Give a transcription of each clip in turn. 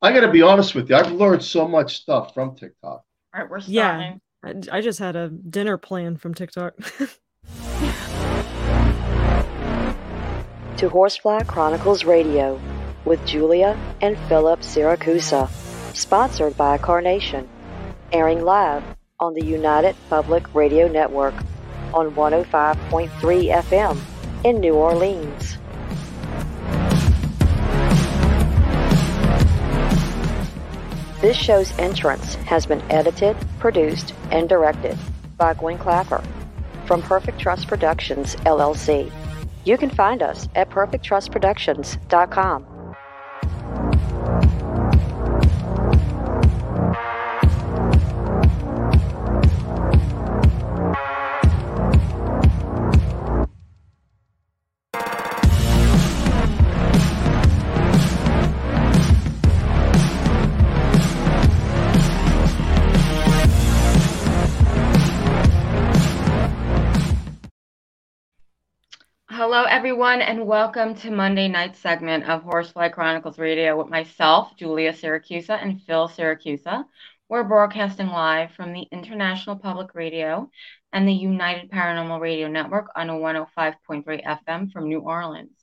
I got to be honest with you. I've learned so much stuff from TikTok. All right, we're Yeah. starting. I, I just had a dinner plan from TikTok. to Horsefly Chronicles Radio with Julia and Philip Siracusa, sponsored by Carnation, airing live on the United Public Radio Network on 105.3 FM in New Orleans. This show's entrance has been edited, produced, and directed by Gwen Clapper from Perfect Trust Productions, LLC. You can find us at perfecttrustproductions.com. everyone, and welcome to Monday night segment of Horsefly Chronicles Radio with myself, Julia Syracusa, and Phil Syracusa. We're broadcasting live from the International Public Radio and the United Paranormal Radio Network on a 105.3 FM from New Orleans.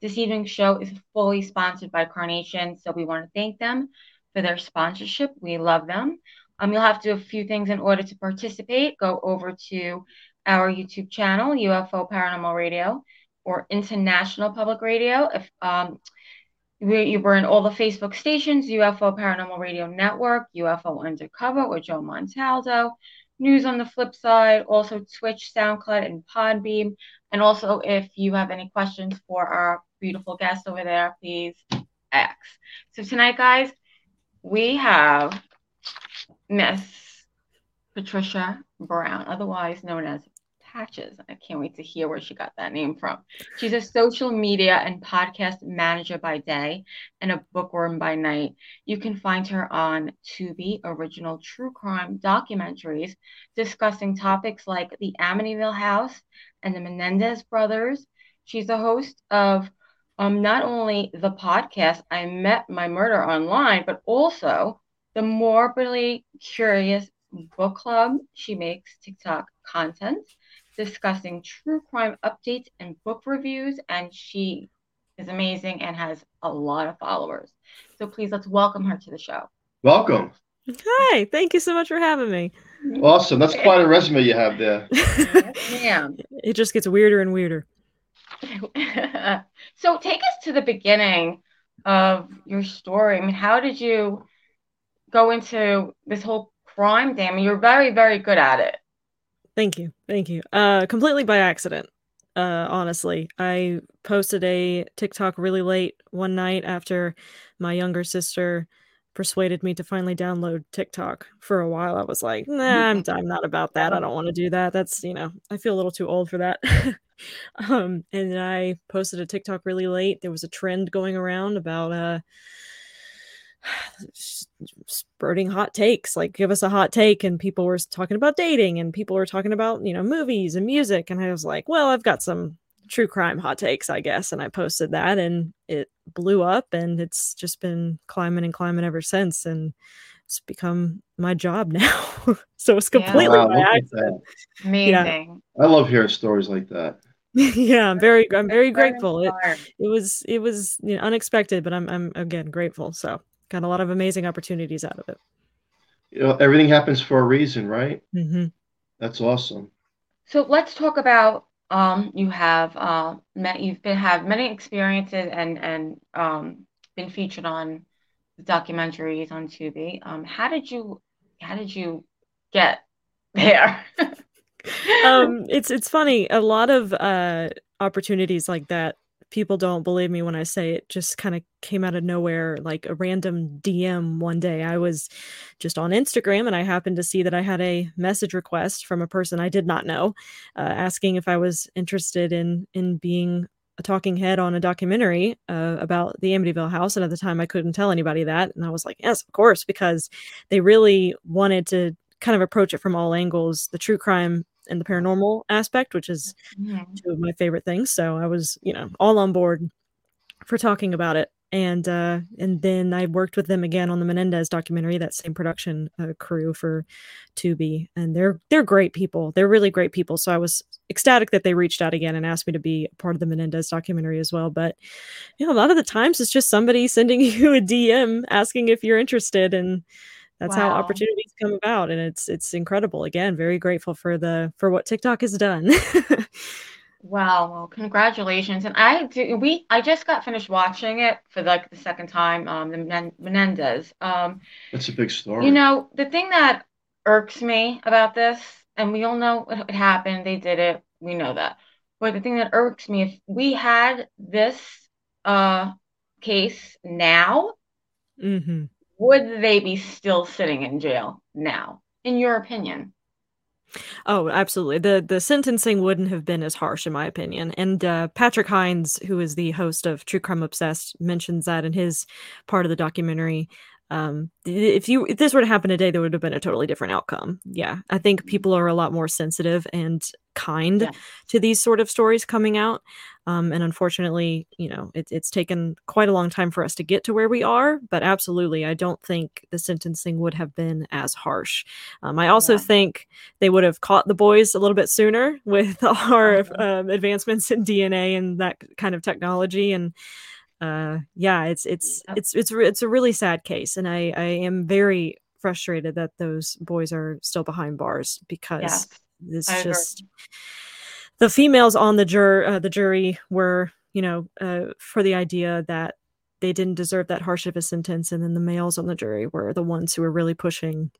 This evening's show is fully sponsored by Carnation, so we want to thank them for their sponsorship. We love them. Um, you'll have to do a few things in order to participate. Go over to our YouTube channel, UFO Paranormal Radio, or International Public Radio. If um, you were in all the Facebook stations, UFO Paranormal Radio Network, UFO Undercover with Joe Montaldo, News on the Flip Side, also Twitch, SoundCloud, and Podbean. And also, if you have any questions for our beautiful guest over there, please ask. So tonight, guys, we have Miss Patricia Brown, otherwise known as Patches. I can't wait to hear where she got that name from. She's a social media and podcast manager by day and a bookworm by night. You can find her on Tubi original true crime documentaries discussing topics like the Amityville House and the Menendez brothers. She's the host of um, not only the podcast I Met My Murder Online, but also the Morbidly Curious Book Club. She makes TikTok content discussing true crime updates and book reviews, and she is amazing and has a lot of followers. So please let's welcome her to the show. Welcome. Hi, thank you so much for having me. Awesome. That's quite a resume you have there. Ma'am. it just gets weirder and weirder. so take us to the beginning of your story. I mean, how did you go into this whole crime thing? I mean, you're very, very good at it. Thank you. Thank you. Uh completely by accident. Uh honestly. I posted a TikTok really late one night after my younger sister persuaded me to finally download TikTok. For a while I was like, "Nah, I'm, I'm not about that. I don't want to do that. That's, you know, I feel a little too old for that." um and I posted a TikTok really late. There was a trend going around about uh spurting hot takes like give us a hot take and people were talking about dating and people were talking about you know movies and music and i was like well i've got some true crime hot takes i guess and i posted that and it blew up and it's just been climbing and climbing ever since and it's become my job now so it's completely Wow, by look accident that. Amazing. I love hearing stories like that. yeah i'm very i'm very Very grateful it, it was it was you know, unexpected but i'm i'm again grateful so got a lot of amazing opportunities out of it You know, everything happens for a reason, right? hmm That's awesome. So let's talk about um you have uh met you've been have many experiences and and um been featured on documentaries on Tubi. Um how did you how did you get there? um it's it's funny a lot of uh opportunities like that people don't believe me when i say it just kind of came out of nowhere like a random dm one day. I was just on instagram and i happened to see that i had a message request from a person i did not know uh, asking if i was interested in in being a talking head on a documentary uh, about the amityville house and at the time i couldn't tell anybody that and i was like yes of course because they really wanted to kind of approach it from all angles. The true crime and the paranormal aspect, which is Mhm. two of my favorite things. So I was, you know, all on board for talking about it. and uh, and then I worked with them again on the Menendez documentary, that same production uh, crew for Tubi, and they're they're great people. They're really great people. So I was ecstatic that they reached out again and asked me to be part of the Menendez documentary as well. But you know, a lot of the times it's just somebody sending you a DM asking if you're interested, and that's wow. how opportunities come about. And it's it's incredible. Again, very grateful for the for what TikTok has done. Wow, well, congratulations. And I do we I just got finished watching it for like the second time, um, the Men- Menendez. Um, That's a big story. You know, the thing that irks me about this, and we all know it happened, they did it, we know that. But the thing that irks me, if we had this uh case now, mm-hmm. Would they be still sitting in jail now, in your opinion? Oh, absolutely. The the sentencing wouldn't have been as harsh in my opinion. And uh, Patrick Hinds, who is the host of True Crime Obsessed, mentions that in his part of the documentary um if you if this were to happen today there would have been a totally different outcome yeah i think people are a lot more sensitive and kind yeah. to these sort of stories coming out um and unfortunately you know it, it's taken quite a long time for us to get to where we are but absolutely i don't think the sentencing would have been as harsh um, i also yeah. think they would have caught the boys a little bit sooner with our mm-hmm. um, advancements in dna and that kind of technology and uh yeah it's it's it's it's it's a really sad case and i i am very frustrated that those boys are still behind bars because yes, it's I just agree. the females on the jur uh, the jury were you know uh, for the idea that they didn't deserve that harsh of a sentence and then the males on the jury were the ones who were really pushing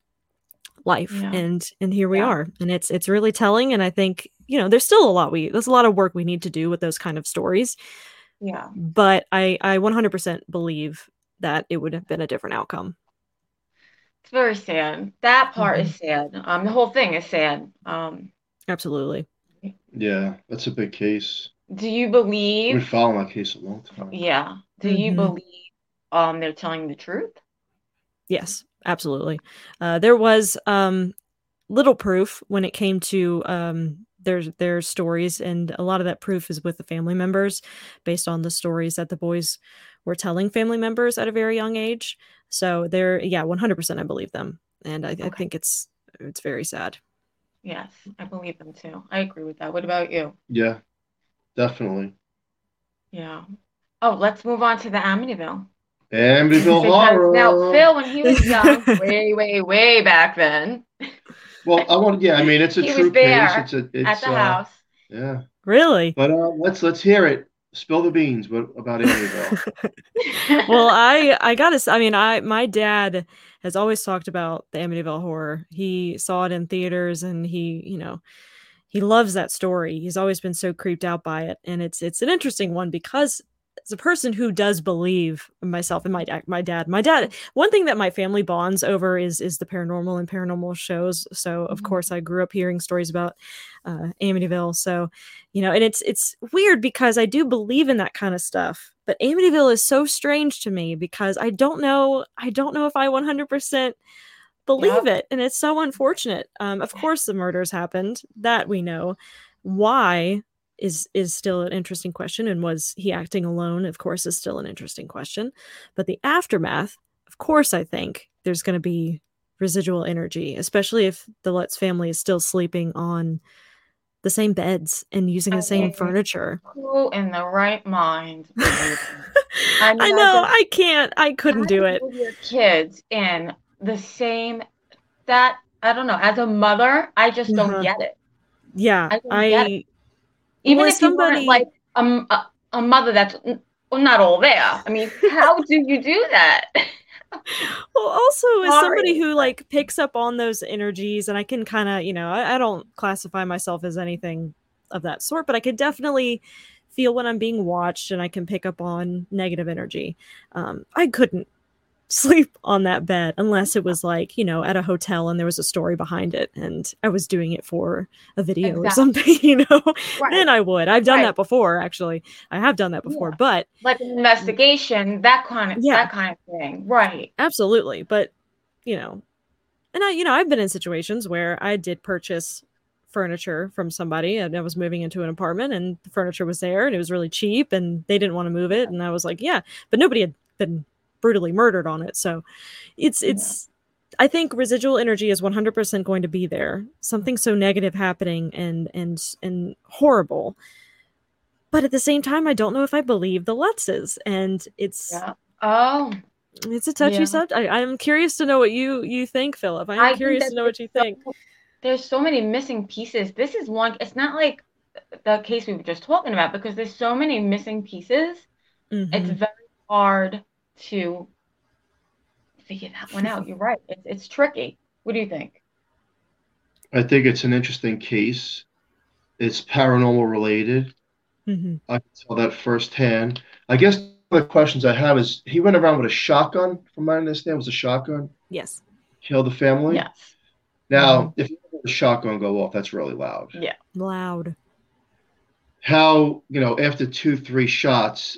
life yeah. and and here we yeah. are and it's it's really telling and i think you know there's still a lot we there's a lot of work we need to do with those kind of stories yeah. But I I 100% believe that it would have been a different outcome. It's very sad. That part mm-hmm. is sad. Um, the whole thing is sad. Um, absolutely. Yeah, that's a big case. Do you believe? We've been following that case a long time. Yeah. Do mm-hmm. you believe um they're telling the truth? Yes, absolutely. Uh, there was um little proof when it came to um their their stories and a lot of that proof is with the family members based on the stories that the boys were telling family members at a very young age so they're yeah 100% i believe them and I, okay. I think it's it's very sad yes i believe them too i agree with that what about you yeah definitely yeah oh let's move on to the amityville amityville horror now phil when he was young way way way back then well, I want. Yeah, I mean, it's a he true case. It's a. It's, at the uh, house. Yeah. Really? But uh, let's let's hear it. Spill the beans. What about Amityville? well, I I gotta. I mean, I my dad has always talked about the Amityville horror. He saw it in theaters, and he, you know, he loves that story. He's always been so creeped out by it, and it's it's an interesting one because as a person who does believe myself and my dad my dad my dad one thing that my family bonds over is is the paranormal and paranormal shows. So of mm-hmm. course i grew up hearing stories about uh, amityville. So you know and it's it's weird because i do believe in that kind of stuff but amityville is so strange to me because i don't know i don't know if i 100% believe yep. it and it's so unfortunate. Um, of course the murders happened that we know. Why is is still an interesting question and was he acting alone? Of course is still an interesting question. But the aftermath of course i think there's going to be residual energy especially if the lutz family is still sleeping on the same beds and using the same furniture. Who in the right mind I, mean, I, know I, can't i couldn't do it. your kids in the same that i don't know as a mother i just don't uh-huh. get it. Yeah i, Even if somebody... you like a, a, a mother that's not all there. I mean, how do you do that? well also as Sorry. somebody who like picks up on those energies and i can kind of you know I, I, don't classify myself as anything of that sort but i could definitely feel when i'm being watched and i can pick up on negative energy um, i couldn't sleep on that bed unless it was like you know at a hotel and there was a story behind it and i was doing it for a video exactly. or something you know right. then i would i've done right. that before actually i have done that before yeah. but like an investigation that kind of yeah. that kind of thing right absolutely but you know and i you know i've been in situations where i did purchase furniture from somebody and I was moving into an apartment and the furniture was there and it was really cheap and they didn't want to move it and I was like, yeah, but nobody had been brutally murdered on it. So it's it's I think residual energy is 100% going to be there. Something so negative happening and and and horrible. But at the same time, I don't know if I believe the Lutzes, and it's Yeah. Oh, it's a touchy Yeah. subject. I, I'm curious to know what you you think, Philip. I'm I curious to know what you there's think. there's so many missing pieces. This is one, it's not like the case we were just talking about because there's so many missing pieces. It's Mhm. very hard to figure that one out. You're right. It's it's tricky. What do you think? I think it's an interesting case. It's paranormal related. Mhm. I saw tell that firsthand. I guess the questions I have is he went around with a shotgun, from my understanding, it was a shotgun, Yes. killed the family. Yes. Now, if you let a shotgun go off, that's really loud. Yeah. Loud. How, you know, after two, three shots,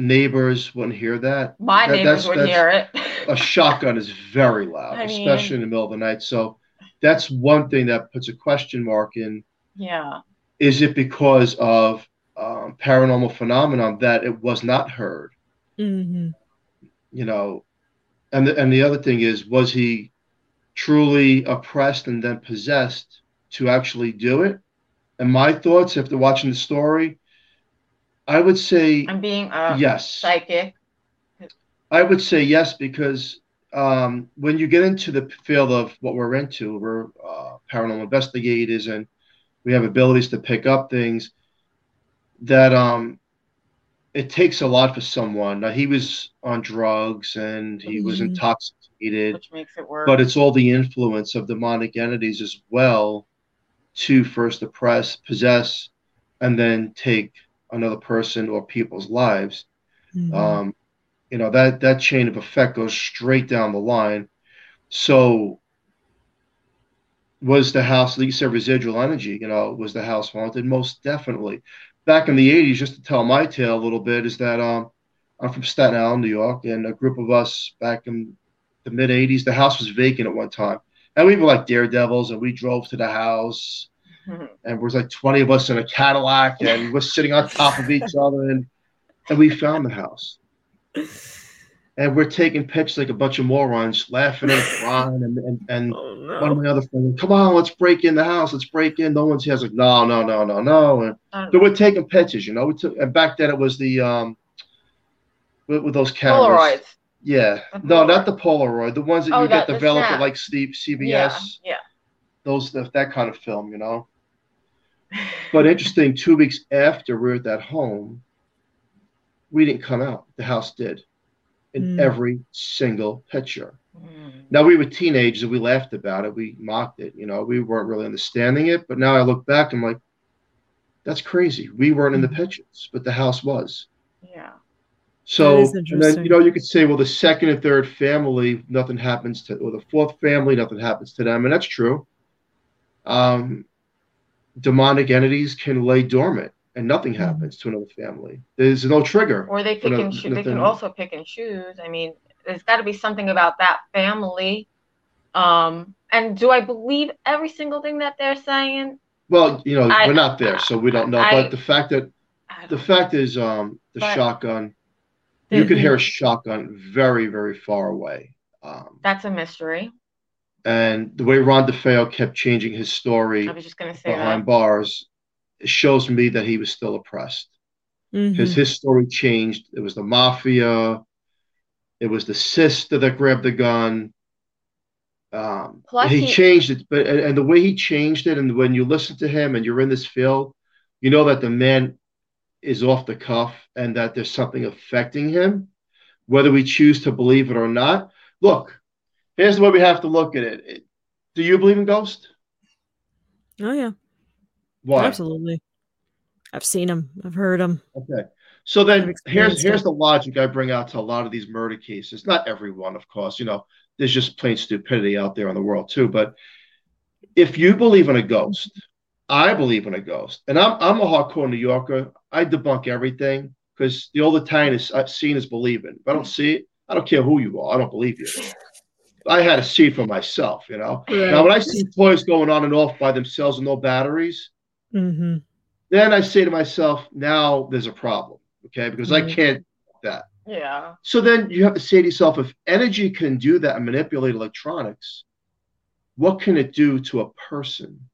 neighbors wouldn't hear that. My That- neighbors that's- would that's- hear it. a shotgun is very loud, I mean- especially in the middle of the night. So that's one thing that puts a question mark in. Yeah. Is it because of um, paranormal phenomenon that it was not heard? hmm You know, and the, and the other thing is, was he truly oppressed and then possessed to actually do it? And my thoughts after watching the story, I would say I'm being a yes. psychic. I would say yes because um, when you get into the field of what we're into, we're uh, paranormal investigators and we have abilities to pick up things that um, it takes a lot for someone. Now, he was on drugs and he was Mhm. intoxicated, which makes it worse. but it's all the influence of demonic entities as well to first oppress, possess, and then take another person or people's lives Mhm. um, you know that that chain of effect goes straight down the line. So was the house like you said residual energy you know was the house haunted? Most definitely. Back in the 80s just to tell my tale a little bit is that um, i'm from staten island new york and a group of us back in the mid 80s the house was vacant at one time. And we were like daredevils and we drove to the house Mhm. and there was like 20 of us in a Cadillac and we're sitting on top of each other and and we found the house. And we're taking pictures like a bunch of morons, laughing and crying and and, and Oh one of my other friends, come on, let's break in the house, let's break in. No one's here. I was like, no, no, no, no, no. And so we're taking pictures, you know. We took and back then it was the um with, with those cameras. Polaroids. Yeah. No, not the Polaroid. The ones that Oh, you that- get developed at like Steve CVS. Yeah. Yeah. Those that, that kind of film, you know. But interesting, two weeks after we were at that home, we didn't come out. The house did in Mm. every single picture. Mm. Now we were teenagers and we laughed about it. We mocked it. You know, we weren't really understanding it. But now I look back, I'm like, that's crazy. We weren't in the pictures, but the house was. Yeah. So and then you know you could say, well, the second and third family, nothing happens to, or the fourth family, nothing happens to them, and that's true. Um, demonic entities can lay dormant and nothing Mm-hmm. happens to another family. There's no trigger. Or they pick no- and choose. They can also pick and choose. I mean, there's got to be something about that family. Um, and do I believe every single thing that they're saying? Well, you know, I- we're not there, so we don't know. I- but the fact that the fact is, um, the shotgun, you could hear a shotgun very, very far away. Um, That's a mystery. And the way Ron DeFeo kept changing his story I was just gonna say behind that. bars, it shows me that he was still oppressed. because Mhm. his story changed. It was the mafia. It was the sister that grabbed the gun. Um, Plus he, he- changed it, but and, and the way he changed it, and when you listen to him and you're in this field, you know that the man is off the cuff and that there's something affecting him, whether we choose to believe it or not. Look, here's the way we have to look at it. It- Do you believe in ghosts? Oh yeah. Why? Absolutely. I've seen them. I've heard them. Okay. So then here's here's the logic I bring out to a lot of these murder cases. Not everyone, of course. You know, there's just plain stupidity out there in the world too. But if you believe in a ghost, I believe in a ghost, and I'm I'm a hardcore New Yorker. I debunk everything because the old Italian is uh, seen as believing. If I don't see it, I don't care who you are. I don't believe you. I had to see for myself. You know. Now when I see toys going on and off by themselves with no batteries, hmm then I say to myself, now there's a problem, okay? Because I Mhm. can't do that. Yeah. So then you have to say to yourself, if energy can do that and manipulate electronics, what can it do to a person?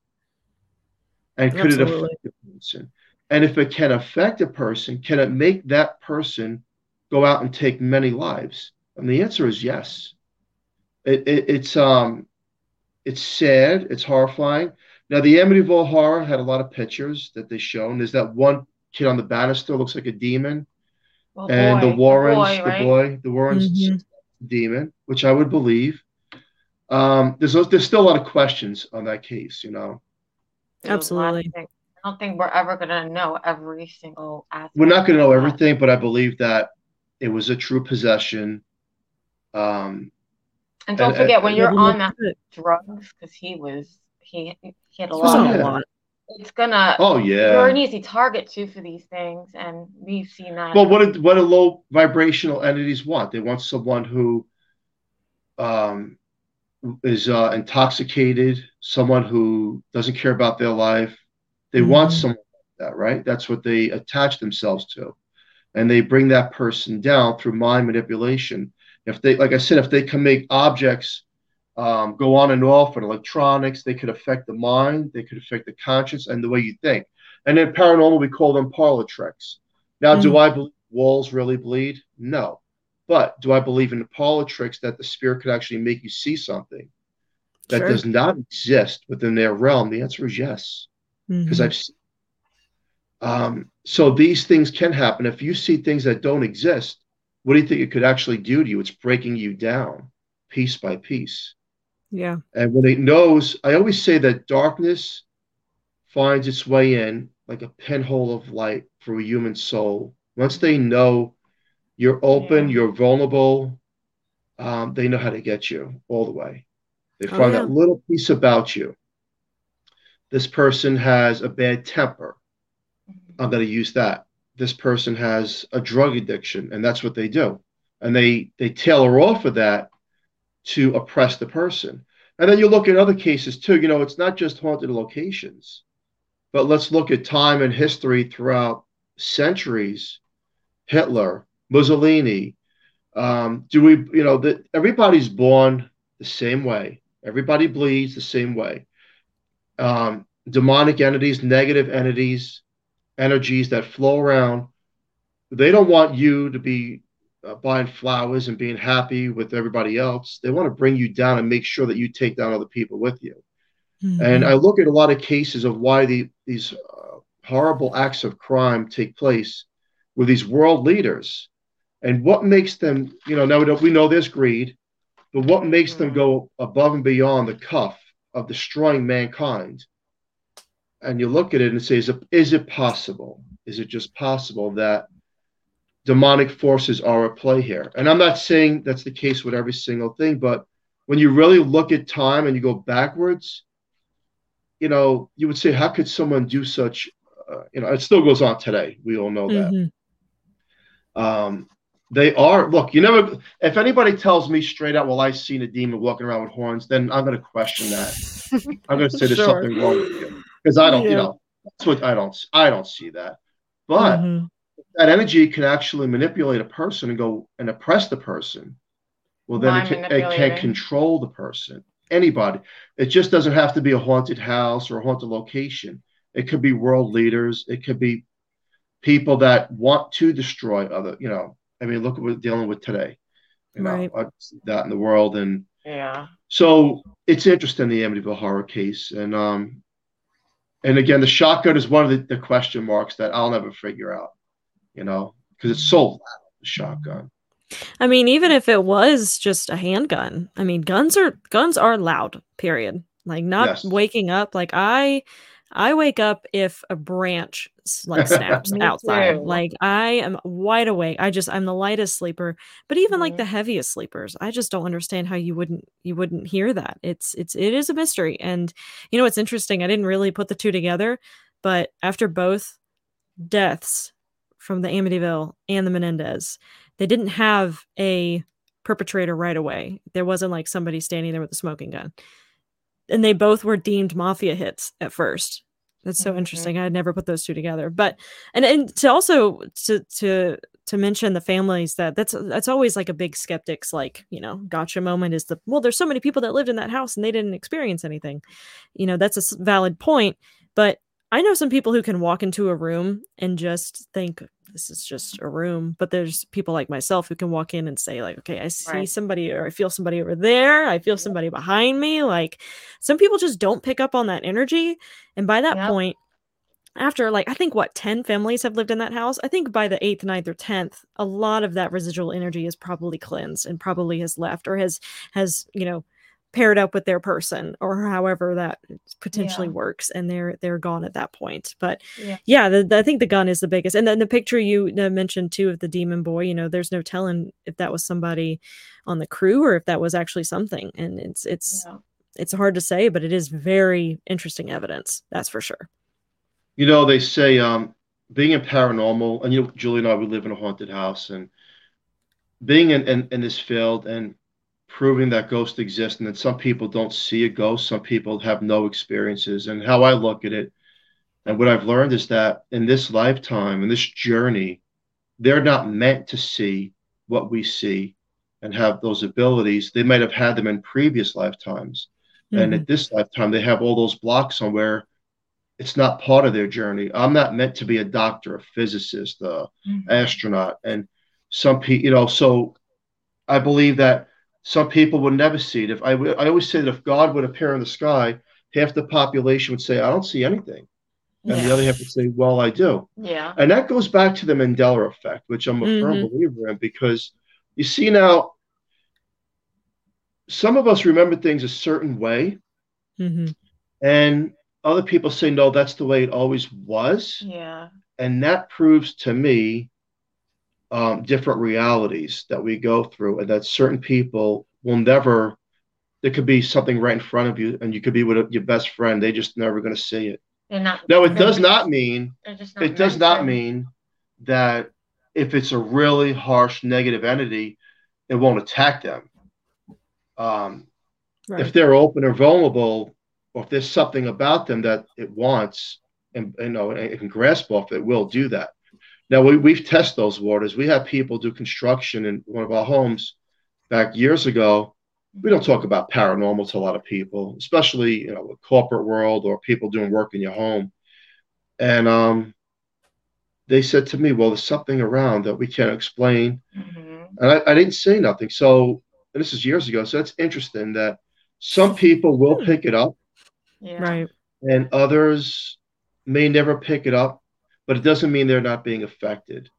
And could Absolutely. it affect a person? And if it can affect a person, can it make that person go out and take many lives? And the answer is yes. It, it, it's um, it's sad. It's horrifying. Now the Amityville horror had a lot of pictures that they shown. There's that one kid on the banister looks like a demon, well, and boy, the Warrens, the boy, right? the, boy the Warrens mm-hmm. demon, which I would believe. Um, there's there's still a lot of questions on that case, you know. Absolutely. I don't think we're ever gonna know every single aspect. We're not gonna know everything, but I believe that it was a true possession. Um, and don't and, forget and, when you're on that drugs, because he was he he had a lot. Of, lot. It's gonna. Oh yeah. You're an easy target too for these things, and we've seen that. Well, what do, what do low vibrational entities want? They want someone who, um, is uh, intoxicated, someone who doesn't care about their life. They mm-hmm. want someone like that, right? That's what they attach themselves to. And they bring that person down through mind manipulation. If they, like I said, if they can make objects um, go on and off with electronics, they could affect the mind, they could affect the conscience and the way you think. And in paranormal, we call them parlor tricks. Now, mm-hmm. do I believe walls really bleed? No. But do I believe in the parlor tricks that the spirit could actually make you see something that sure. does not exist within their realm? The answer is yes, because mm-hmm. I've seen. Um, so these things can happen. If you see things that don't exist, what do you think it could actually do to you? It's breaking you down piece by piece. Yeah. And when it knows, I always say that darkness finds its way in like a pinhole of light for a human soul. Once they know you're open, yeah. you're vulnerable. Um, they know how to get you all the way. They find oh, yeah. that little piece about you. This person has a bad temper. I'm going to use that. This person has a drug addiction, and that's what they do. And they they tailor off of that to oppress the person. And then you look at other cases too. You know, it's not just haunted locations, but let's look at time and history throughout centuries. Hitler, Mussolini. Um, do we, you know, that everybody's born the same way. Everybody bleeds the same way. Um, demonic entities, negative entities, energies that flow around. They don't want you to be uh, buying flowers and being happy with everybody else. They want to bring you down and make sure that you take down other people with you. Mm-hmm. And I look at a lot of cases of why the, these uh, horrible acts of crime take place with these world leaders and what makes them, you know, now we know there's greed, but what makes them go above and beyond the cuff of destroying mankind? And you look at it and say, is it, is it possible? Is it just possible that demonic forces are at play here? And I'm not saying that's the case with every single thing, but when you really look at time and you go backwards, you know, you would say, how could someone do such? Uh, you know, it still goes on today. We all know that. Mm-hmm. Um, they are. Look, you never. If anybody tells me straight out, "Well, I seen a demon walking around with horns," then I'm going to question that. I'm going to say there's sure. something wrong with you because I don't. Yeah. You know, that's what I don't. I don't see that. But mm-hmm. that energy can actually manipulate a person and go and oppress the person. Well, then it can, it can control the person. Anybody. It just doesn't have to be a haunted house or a haunted location. It could be world leaders. It could be people that want to destroy other. You know I mean, look at what we're dealing with today. You know, right. that in the world, and yeah. So it's interesting the Amityville horror case, and um, and again, the shotgun is one of the, the question marks that I'll never figure out. You know, because it's so loud. The shotgun. I mean, even if it was just a handgun, I mean, guns are guns are loud. Period. Like not yes. waking up. Like I I wake up if a branch like snaps outside. Too. Like I am wide awake. I just I'm the lightest sleeper. But even mm-hmm. like the heaviest sleepers, I just don't understand how you wouldn't you wouldn't hear that. It's it's it is a mystery. And you know what's interesting? I didn't really put the two together, but after both deaths from the Amityville and the Menendez, they didn't have a perpetrator right away. There wasn't like somebody standing there with a smoking gun and they both were deemed mafia hits at first. That's so mm-hmm. interesting. I had never put those two together. But and and to also to to to mention the families that that's that's always like a big skeptics like you know gotcha moment is the well there's so many people that lived in that house and they didn't experience anything you know that's a valid point but i know some people who can walk into a room and just think this is just a room but there's people like myself who can walk in and say like okay i see right. somebody or i feel somebody over there i feel somebody behind me like some people just don't pick up on that energy and by that yep. point after like I think what 10 families have lived in that house. I think by the 8th, 9th or 10th, a lot of that residual energy is probably cleansed and probably has left or has has, you know, paired up with their person or however that potentially yeah. works and they're they're gone at that point. But yeah, yeah the, the, i think the gun is the biggest. And then the picture you mentioned too of the demon boy you know there's no telling if that was somebody on the crew or if that was actually something. And it's it's yeah. it's hard to say but it is very interesting evidence that's for sure. You know, they say um, being in paranormal, and you know, Julie and I, we live in a haunted house, and being in, in, in this field and proving that ghosts exist, and that some people don't see a ghost, some people have no experiences. And how I look at it, and what I've learned is that in this lifetime, in this journey, they're not meant to see what we see and have those abilities. They might have had them in previous lifetimes. Mm-hmm. And at this lifetime, they have all those blocks on where it's not part of their journey. I'm not meant to be a doctor, a physicist, a mm-hmm. astronaut, and some people, you know. So I believe that some people would never see it. If I, I always say that if God would appear in the sky, half the population would say, "I don't see anything," and yeah. the other half would say, "Well, I do." Yeah. And that goes back to the Mandela effect, which I'm a mm-hmm. firm believer in, because you see now, some of us remember things a certain way, mm-hmm. and other people say no that's the way it always was yeah and that proves to me um, different realities that we go through and that certain people will never there could be something right in front of you and you could be with a, your best friend. They just never going to see it. Not, no it does not mean it does not mean that if it's a really harsh negative entity it won't attack them. Um, right. if they're open or vulnerable or if there's something about them that it wants and you know it can grasp off it will do that now we, we've tested those waters. We have people do construction in one of our homes back years ago. We don't talk about paranormal to a lot of people especially you know the corporate world or people doing work in your home. And um they said to me well there's something around that we can't explain. Mm-hmm. and I, I didn't say nothing. So this is years ago so it's interesting that some people will pick it up yeah. Right. And others may never pick it up, but it doesn't mean they're not being affected.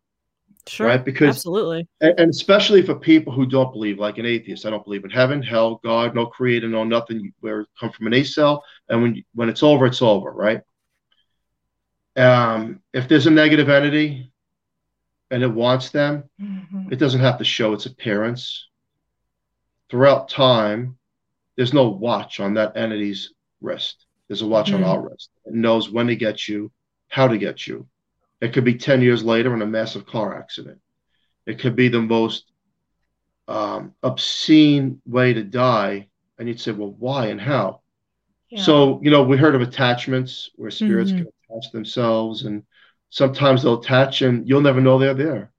Sure. Right. Because absolutely. And, and, especially for people who don't believe, like an atheist, I don't believe in heaven, hell, God, no creator, no nothing. Where come from an A cell, and when when it's over, it's over, right? Um, if there's a negative entity and it wants them, mm-hmm. it doesn't have to show its appearance. Throughout time, there's no watch on that entity's wrist. There's a watch mm-hmm. on our wrist. It knows when to get you, how to get you. It could be 10 years later in a massive car accident. It could be the most um, obscene way to die. And you'd say, well, why and how? Yeah. So, you know, we heard of attachments where spirits mm-hmm. can attach themselves, and sometimes they'll attach and you'll never know they're there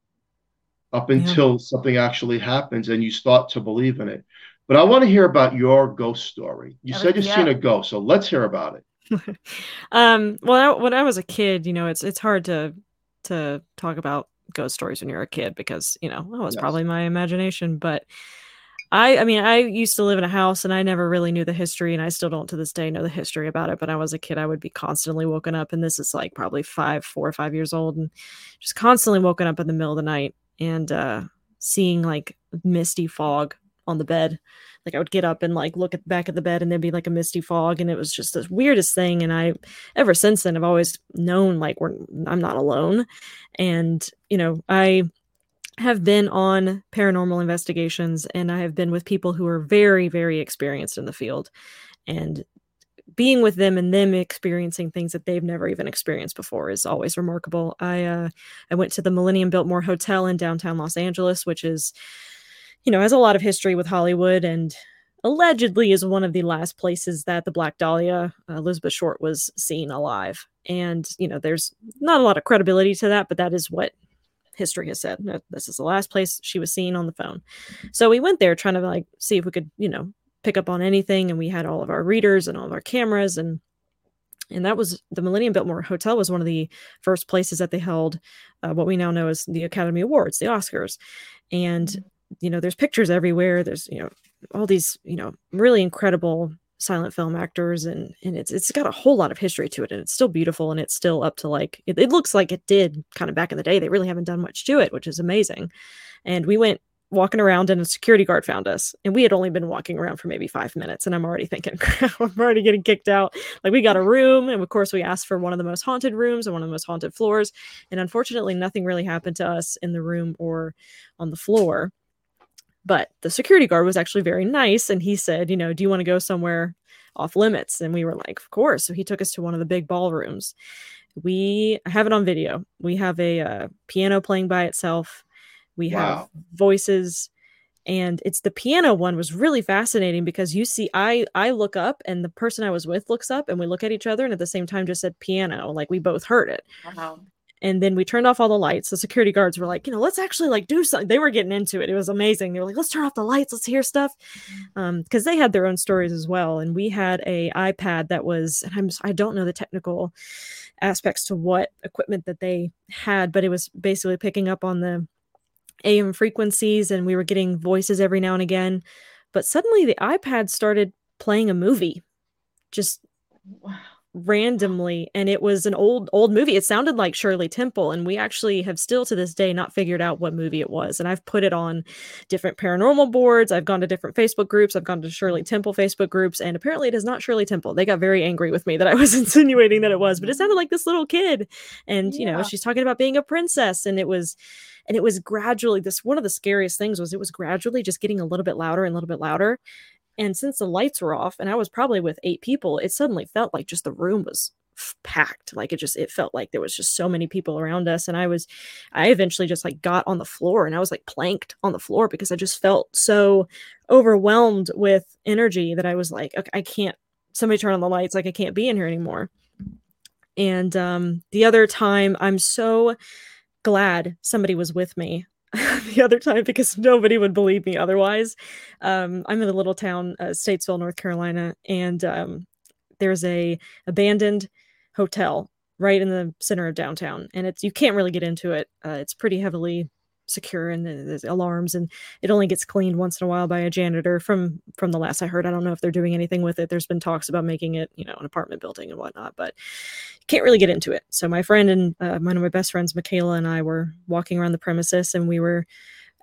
up until yeah. something actually happens and you start to believe in it. But I want to hear about your ghost story. You said you've yeah. seen a ghost, so let's hear about it. um, well, I, when I was a kid, you know, it's it's hard to to talk about ghost stories when you're a kid because you know that was yes. probably my imagination. But I, I mean, I used to live in a house and I never really knew the history, and I still don't to this day know the history about it. But I was a kid, I would be constantly woken up, and this is like probably five, four or five years old, and just constantly woken up in the middle of the night and uh, seeing like misty fog on the bed. Like I would get up and like look at the back of the bed and there'd be like a misty fog and it was just the weirdest thing. And I ever since then I've always known like we're I'm not alone. And, you know, I have been on paranormal investigations and I have been with people who are very, very experienced in the field. And being with them and them experiencing things that they've never even experienced before is always remarkable. I uh, I went to the Millennium Biltmore Hotel in downtown Los Angeles, which is you know, has a lot of history with Hollywood and allegedly is one of the last places that the Black Dahlia, uh, Elizabeth Short, was seen alive. And, you know, there's not a lot of credibility to that, but that is what history has said. This is the last place she was seen on the phone. So we went there trying to like see if we could, you know, pick up on anything. And we had all of our readers and all of our cameras and and that was the Millennium Biltmore Hotel was one of the first places that they held uh, what we now know as the Academy Awards, the Oscars, and mm-hmm. You know there's pictures everywhere. There's you know all these you know really incredible silent film actors and and it's it's got a whole lot of history to it and it's still beautiful and it's still up to like it, it, looks like it did kind of back in the day. They really haven't done much to it which is amazing. And we went walking around and a security guard found us and we had only been walking around for maybe five minutes and i'm already thinking i'm already getting kicked out. Like we got a room and of course we asked for one of the most haunted rooms and one of the most haunted floors and unfortunately nothing really happened to us in the room or on the floor but the security guard was actually very nice and he said, you know, do you want to go somewhere off limits? And we were like, of course. So he took us to one of the big ballrooms. We have it on video. We have a uh, piano playing by itself. We wow. have voices and it's the piano one was really fascinating because you see i i look up and the person i was with looks up and we look at each other and at the same time just said piano like we both heard it wow and then we turned off all the lights. The security guards were like you know let's actually like do something they were getting into it. It was amazing. They were like let's turn off the lights. Let's hear stuff. Um because they had their own stories as well and we had a ipad that was i'm i don't know the technical aspects to what equipment that they had but it was basically picking up on the am frequencies and we were getting voices every now and again. But suddenly the ipad started playing a movie. Just wow randomly and it was an old old movie. It sounded like shirley temple and we actually have still to this day not figured out what movie it was and i've put it on different paranormal boards. I've gone to different facebook groups. I've gone to shirley temple facebook groups and apparently it is not shirley temple. They got very angry with me that i was insinuating that it was but it sounded like this little kid and yeah. you know she's talking about being a princess and it was and it was gradually this one of the scariest things was it was gradually just getting a little bit louder and a little bit louder and since the lights were off and I was probably with eight people, it suddenly felt like just the room was packed. Like it just it felt like there was just so many people around us and i was i eventually just like got on the floor and i was like planked on the floor because i just felt so overwhelmed with energy that i was like okay, i can't somebody turn on the lights like i can't be in here anymore. And um the other time i'm so glad somebody was with me the other time because nobody would believe me otherwise. Um, I'm in a little town, uh, Statesville, North Carolina, and um, there's a abandoned hotel right in the center of downtown, and it's you can't really get into it. Uh, it's pretty heavily secure and there's alarms and it only gets cleaned once in a while by a janitor from from the last i heard. I don't know if they're doing anything with it. There's been talks about making it you know an apartment building and whatnot but can't really get into it. So my friend and uh, one of my best friends michaela and i were walking around the premises and we were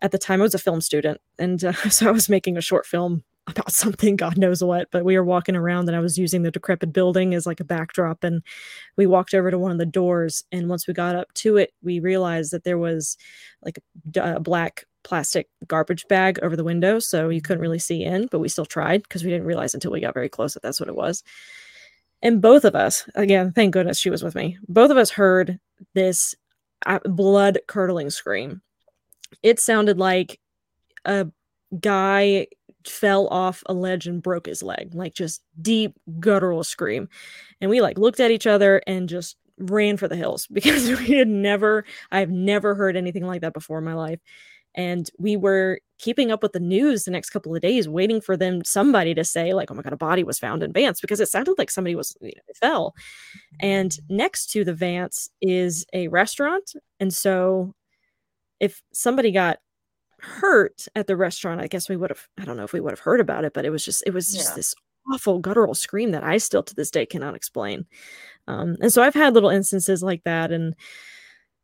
at the time i was a film student and uh, so i was making a short film about something, God knows what. But we were walking around and I was using the decrepit building as like a backdrop. And we walked over to one of the doors. And once we got up to it, we realized that there was like a, black plastic garbage bag over the window. So you couldn't really see in, but we still tried because we didn't realize until we got very close that that's what it was. And both of us, again, thank goodness she was with me, both of us heard this uh, blood curdling scream. It sounded like a guy fell off a ledge and broke his leg, like just deep guttural scream. And we like looked at each other and just ran for the hills because we had never, I've never heard anything like that before in my life. And we were keeping up with the news the next couple of days, waiting for them, somebody to say, like, oh my God, a body was found in Vance because it sounded like somebody was, you know, fell. And next to the Vance is a restaurant. And so if somebody got hurt at the restaurant, I guess we would have, I don't know if we would have heard about it, but it was just, it was just yeah. this awful guttural scream that I still to this day cannot explain. Um, and so I've had little instances like that and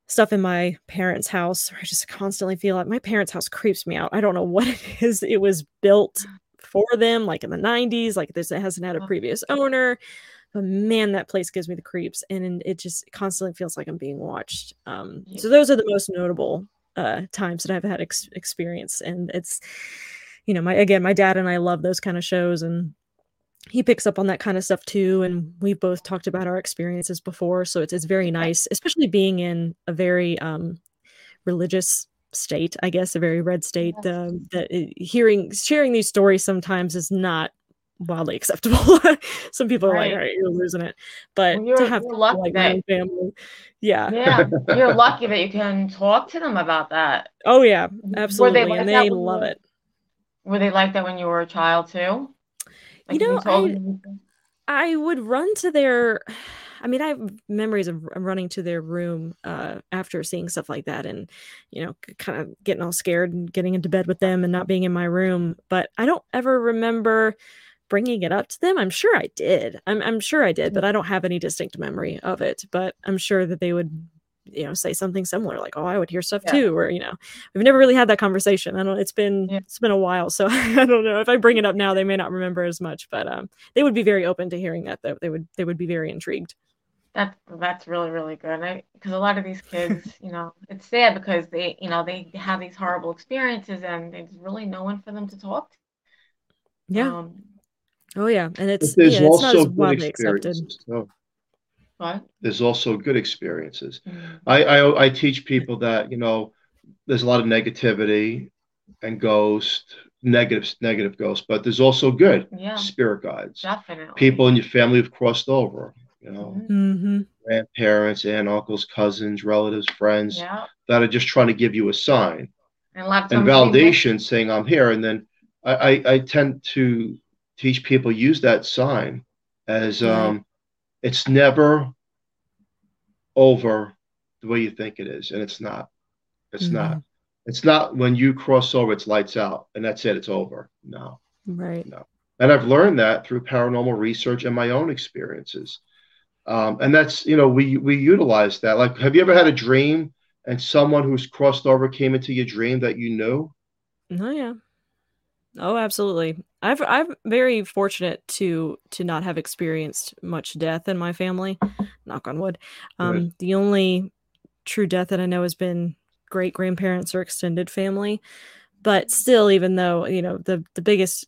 stuff in my parents' house where I just constantly feel like my parents' house creeps me out. I don't know what it is. It was built for them, like in the 90s, like this it hasn't had a previous owner. But man, that place gives me the creeps, and it just constantly feels like I'm being watched. Um, so those are the most notable uh, times that I've had ex- experience, and it's you know my again my dad and I love those kind of shows, and he picks up on that kind of stuff too, and we've both talked about our experiences before, so it's it's very nice, especially being in a very um, religious state, I guess, a very red state. Uh, that it, hearing sharing these stories sometimes is not wildly acceptable. Some people are like, all right, you're losing it. But Well, you're- to have lucky like that- family. Yeah. Yeah, you're lucky that you can talk to them about that. Oh yeah, Were they absolutely. like and they when you love it. Were they like that when you were a child too? Like know, told I- I would run to their I mean, I have memories of of running to their room uh, after seeing stuff like that and, you know, kind of getting all scared and getting into bed with them and not being in my room. But I don't ever remember bringing it up to them. I'm sure I did. I'm, I'm sure I did, but I don't have any distinct memory of it. But I'm sure that they would, you know, say something similar like, "Oh, I would hear stuff Yeah. too," or you know, we've never really had that conversation. I don't. It's been Yeah. it's been a while, so I don't know if I bring it up now, they may not remember as much. But um, they would be very open to hearing that. Though they would they would be very intrigued. That's that's really really good. Because a lot of these kids, you know, it's sad because they, you know, they have these horrible experiences and there's really no one for them to talk to. Yeah. Um, oh yeah, and it's But there's yeah, it's not also as good widely accepted. experiences. too. but There's also good experiences. mm, I, I I teach people that you know there's a lot of negativity and ghost negative negative ghosts, but there's also good yeah, spirit guides. definitely. People in your family who've crossed over. You know, Mhm. Mm-hmm. grandparents, aunt, uncles, cousins, relatives, friends Yeah, that are just trying to give you a sign and a lot of and times they miss- validation, saying I'm here. And then I, I, I tend to teach people use that sign as um, it's never over the way you think it is, and it's not. It's not. It's not when you cross over, it's lights out, and that's it. It's over. No. Right. No. And I've learned that through paranormal research and my own experiences. Um, and that's, you know, we we utilize that. Like, have you ever had a dream and someone who's crossed over came into your dream that you knew? Oh yeah. Oh, absolutely. I've I'm very fortunate to to not have experienced much death in my family. Knock on wood. Um, the only true death that I know has been great grandparents or extended family. But still, even though you know the the biggest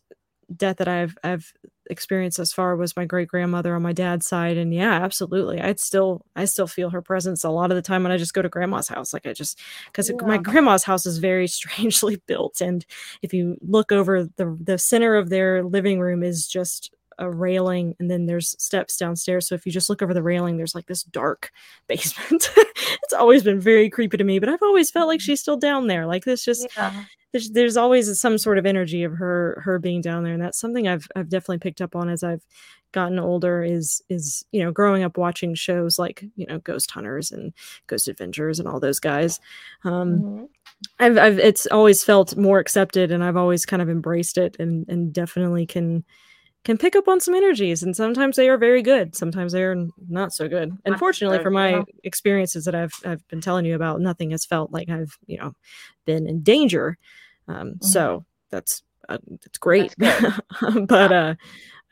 death that I've I've experienced thus far was my great grandmother on my dad's side, and yeah, absolutely, I'd still I still feel her presence a lot of the time when I just go to grandma's house. Like I just because my grandma's house is very strangely built, and if you look over the the center of their living room is just a railing and then there's steps downstairs so if you just look over the railing there's like this dark basement. It's always been very creepy to me but i've always felt like mm-hmm. she's still down there like this just Yeah, there's there's always some sort of energy of her her being down there and that's something i've i've definitely picked up on as i've gotten older is is you know growing up watching shows like you know ghost hunters and ghost adventures and all those guys. Um mhm. I've, I've it's always felt more accepted and I've always kind of embraced it and and definitely can can pick up on some energies and sometimes they are very good sometimes they're not so good. Unfortunately for my experiences that I've I've been telling you about nothing has felt like I've you know been in danger um so that's uh, it's great That's but uh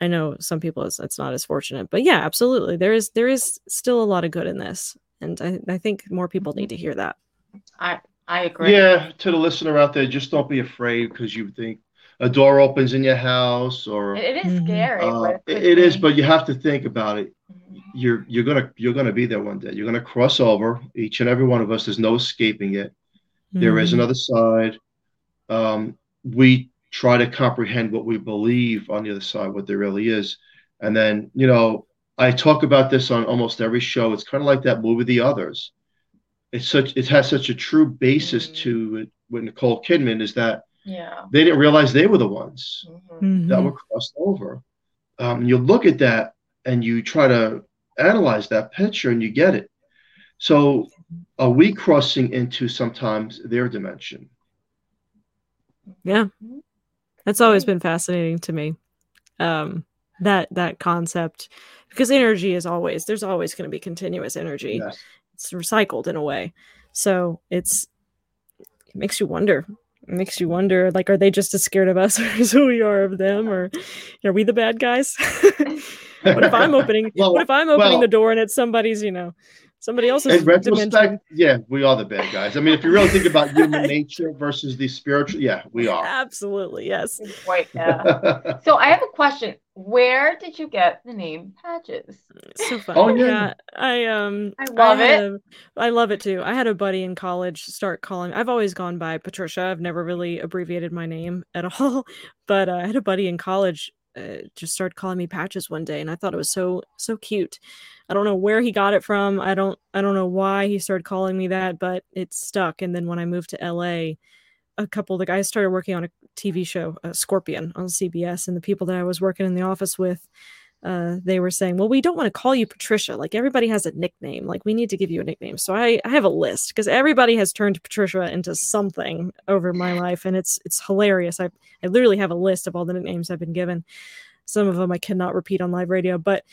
I know some people it's, it's not as fortunate but yeah absolutely there is there is still a lot of good in this and I, I think more people need to hear that I I agree. Yeah, to the listener out there, just don't be afraid because you think a door opens in your house or It, it is Mhm. scary, uh, but it- it is, but you have to think about it. Mhm. You're you're gonna you're gonna be there one day. You're gonna cross over. Each and every one of us. There's no escaping it. There is another side. Um, we try to comprehend what we believe on the other side, what there really is. And then, you know, I talk about this on almost every show. It's kind of like that movie, The Others. It's such it has such a true basis Mm. to it with Nicole Kidman is that Yeah. they didn't realize they were the ones Mhm. that Mhm. were crossed over. Um, you look at that and you try to analyze that picture and you get it. So are we crossing into sometimes their dimension? Yeah. That's always been fascinating to me. Um that that concept because energy is always there's always going to be continuous energy. Yes. It's recycled in a way. So it's it makes you wonder. It makes you wonder like are they just as scared of us as who we are of them or are we the bad guys? what if I'm opening Well, what if I'm opening well- the door and it's somebody's, you know, somebody else's In retrospect, dimension? yeah, we are the bad guys. I mean, if you really think about human nature versus the spiritual, yeah, we are. Absolutely, yes. Good yeah. So I have a question. Where did you get the name Patches? so funny. Oh, yeah. yeah. I um I love had it. a- I love it too. I had a buddy in college start calling. I've always gone by Patricia. I've never really abbreviated my name at all. But uh, I had a buddy in college uh, just started calling me Patches one day, and I thought it was so so cute. I don't know where he got it from. I don't I don't know why he started calling me that, but it stuck. And then when I moved to LA, a couple of the guys started working on a TV show, uh, Scorpion, on CBS, and the people that I was working in the office with uh, they were saying, well, we don't want to call you Patricia. Like everybody has a nickname. Like we need to give you a nickname. So I, I have a list because everybody has turned Patricia into something over my life, and it's it's hilarious. I I literally have a list of all the nicknames I've been given. Some of them I cannot repeat on live radio, but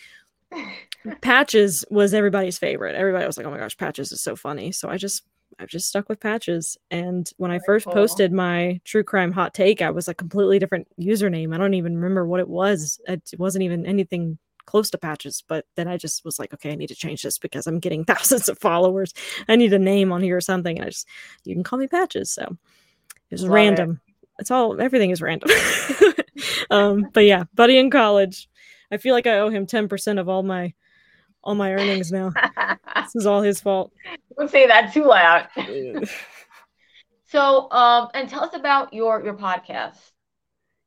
Patches was everybody's favorite. Everybody was like, "Oh my gosh, Patches is so funny." So I just I've just stuck with patches. And when Very I first cool. posted my true crime hot take, I was a completely different username. I don't even remember what it was. It wasn't even anything close to patches. But then I just was like, okay, I need to change this because I'm getting thousands of followers. I need a name on here or something. And I just, you can call me patches. So it was Love random. It. It's all, everything is random. um, but yeah, buddy in college. I feel like I owe him 10% of all my all my earnings now. this is all his fault. Don't say that too loud. so, um, and tell us about your your podcast.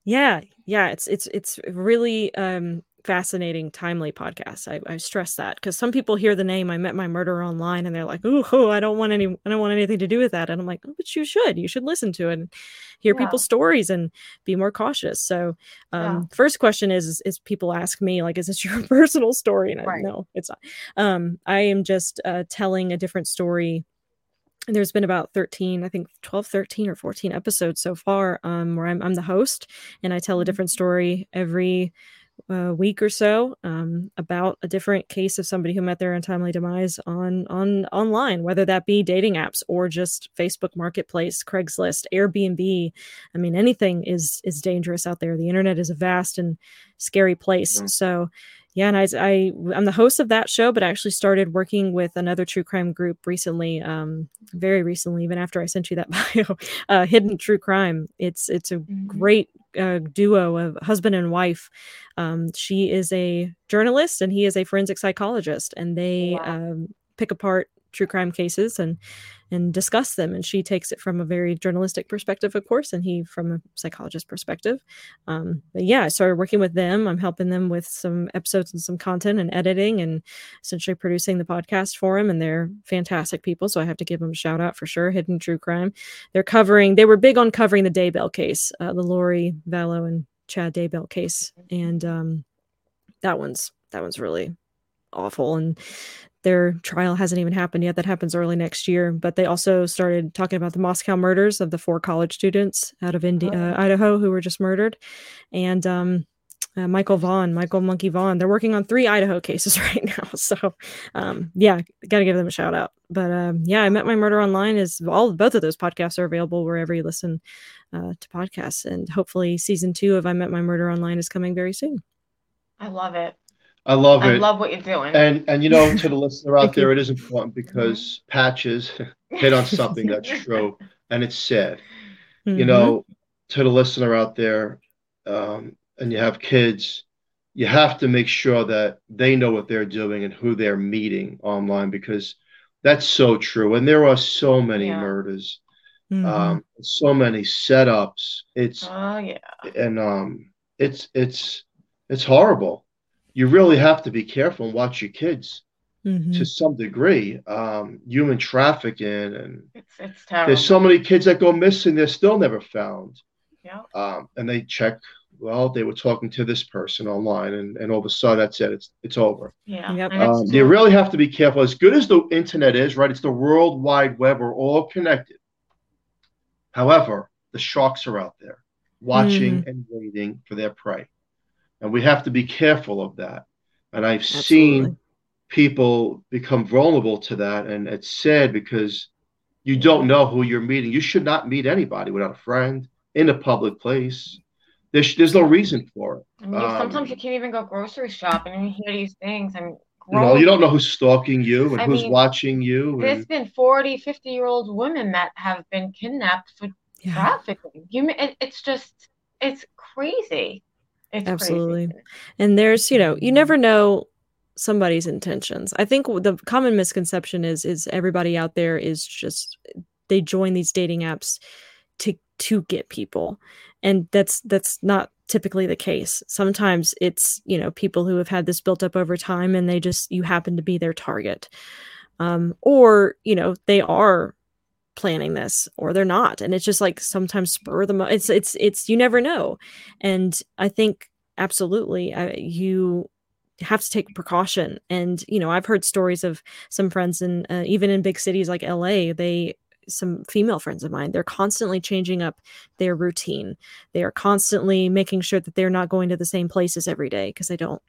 Yeah, yeah, it's it's it's really um fascinating, timely podcast. I, I stress that because some people hear the name "I Met My Murderer" online and they're like, "Oh, I don't want any, I don't want anything to do with that." And I'm like, oh, "But you should. You should listen to it and hear yeah. people's stories and be more cautious." So, um, yeah. first question is, is, is people ask me like, "Is this your personal story?" And I, no, it's not. Um, I am just uh, telling a different story And there's been about 13 i think 12 13 or 14 episodes so far um, where I'm, I'm the host and i tell a mm-hmm. different story every a week or so um, about a different case of somebody who met their untimely demise on on online, whether that be dating apps or just Facebook Marketplace, Craigslist, Airbnb. I mean, anything is is dangerous out there. The internet is a vast and scary place. So yeah, and I, I I'm the host of that show, but I actually started working with another true crime group recently, um, very recently, even after I sent you that bio, uh, Hidden True Crime. It's it's a mm-hmm. great uh, duo of husband and wife. Um, she is a journalist and he is a forensic psychologist, and they wow. um, pick apart true crime cases and and discuss them. And she takes it from a very journalistic perspective of course and he from a psychologist perspective. Um, but yeah i started working with them. I'm helping them with some episodes and some content and editing and essentially producing the podcast for them and they're fantastic people so i have to give them a shout out for sure. Hidden true crime. They're covering they were big on covering the daybell case uh, the lori vallow and chad daybell case. And um, that one's that one's really awful. And their trial hasn't even happened yet. That happens early next year. But they also started talking about the Moscow murders of the four college students out of Indi- oh. uh, Idaho who were just murdered, and um, uh, Michael Vaughn, Michael Monkey Vaughn. They're working on three Idaho cases right now. So, um, yeah, got to give them a shout out. But um, yeah, I met my murder online. Is all both of those podcasts are available wherever you listen uh, to podcasts, and hopefully season two of I Met My Murderer Online is coming very soon. I love it. I love I it. I love what you're doing. And and you know, to the listener out there, it is important because patches hit on something that's true and it's sad. Mm-hmm. You know, to the listener out there, um, and you have kids, you have to make sure that they know what they're doing and who they're meeting online because that's so true. And there are so many yeah. murders, mm-hmm. um, so many setups. It's oh yeah, and um, it's it's it's horrible you really have to be careful and watch your kids mm-hmm. to some degree. Um, human trafficking and it's, it's terrible. there's so many kids that go missing, they're still never found. Yeah. Um, and they check, well, they were talking to this person online and, and all of a sudden that's it. It's it's over. Yeah. Yep. Um, you really have to be careful. As good as the internet is, right? It's the world wide web. We're all connected. However, the sharks are out there watching mm. and waiting for their prey and we have to be careful of that. And I've Absolutely. seen people become vulnerable to that, and it's sad because you don't know who you're meeting. You should not meet anybody without a friend in a public place. There's there's no reason for it. I mean, um, sometimes you can't even go grocery shopping and you hear these things. I mean, you know, you don't know who's stalking you and I who's mean, watching you. There's and... been 40, 50 year old women that have been kidnapped for yeah. trafficking. You, it, it's just, it's crazy. It's Absolutely. Crazy. And there's, you know, you never know somebody's intentions. I think the common misconception is is everybody out there is just they join these dating apps to to get people. and that's that's not typically the case sometimes it's you know people who have had this built up over time and they just you happen to be their target um, or you know they are planning this or they're not. And it's just like sometimes spur them it's it's it's you never know. And i think absolutely I, you have to take precaution. And you know i've heard stories of some friends and uh, even in big cities like la they some female friends of mine they're constantly changing up their routine. They are constantly making sure that they're not going to the same places every day because they don't